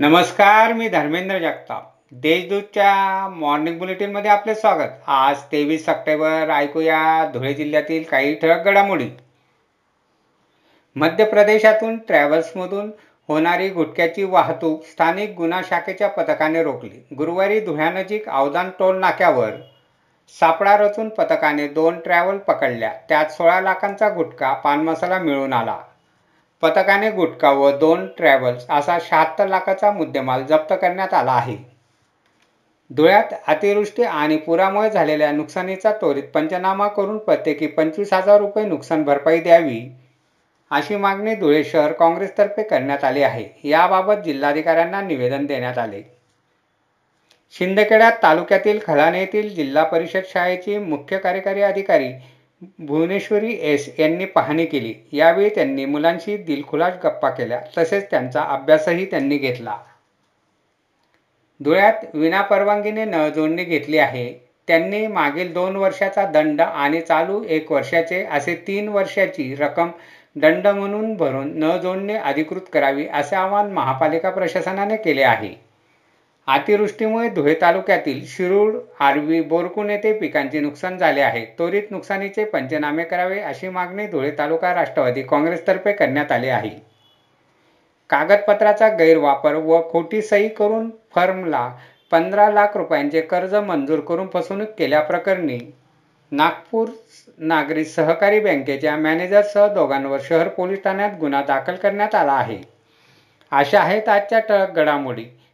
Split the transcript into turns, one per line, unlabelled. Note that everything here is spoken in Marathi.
नमस्कार मी धर्मेंद्र जगताप. देशदूतच्या मॉर्निंग बुलेटिनमध्ये आपले स्वागत. आज तेवीस सप्टेंबर ऐकूया धुळे जिल्ह्यातील काही ठळक घडामोडी. मध्य प्रदेशातून ट्रॅव्हल्समधून होणारी गुटख्याची वाहतूक स्थानिक गुन्हा शाखेच्या पथकाने रोखली. गुरुवारी धुळ्यानजीक अवदान टोल नाक्यावर सापळा रचून पथकाने दोन ट्रॅव्हल पकडल्या. त्यात सोळा लाखांचा गुटखा पानमसाला मिळून आला. पथकाने गुटखा व दोन ट्रॅव्हल्स असा शहात्तर लाखाचा मुद्देमाल जप्त करण्यात आला आहे. धुळ्यात अतिवृष्टी आणि पुरामुळे झालेल्या नुकसानीचा त्वरित पंचनामा करून प्रत्येकी पंचवीस हजार रुपये नुकसान भरपाई द्यावी अशी मागणी धुळे शहर काँग्रेसतर्फे करण्यात आली आहे. याबाबत जिल्हाधिकाऱ्यांना निवेदन देण्यात आले. शिंदखेडा तालुक्यातील खलाने येथील जिल्हा परिषद शाळेची मुख्य कार्यकारी अधिकारी भुवनेश्वरी एस यांनी पाहणी केली. यावेळी त्यांनी मुलांशी दिलखुलास गप्पा केल्या. तसेच त्यांचा अभ्यासही त्यांनी घेतला. धुळ्यात विनापरवानगीने न जोडणी घेतली आहे. त्यांनी मागील दोन वर्षाचा दंड आणि चालू एक वर्षाचे असे तीन वर्षाची रक्कम दंड म्हणून भरून न जोडणे अधिकृत करावी असे आवाहन महापालिका प्रशासनाने केले आहे. अतिवृष्टीमुळे धुळे तालुक्यातील शिरूर आरवी बोरकुण येथे पिकांचे नुकसान झाले आहे. त्वरित नुकसानीचे पंचनामे करावे अशी मागणी धुळे तालुका राष्ट्रवादी काँग्रेसतर्फे करण्यात आली आहे. कागदपत्राचा गैरवापर व खोटी सही करून फर्मला पंधरा लाख रुपयांचे कर्ज मंजूर करून फसवणूक केल्याप्रकरणी नागपूर नागरी सहकारी बँकेच्या मॅनेजरसह दोघांवर शहर पोलीस ठाण्यात गुन्हा दाखल करण्यात आला आहे. अशा आहेत आजच्या ठळक घडामोडी.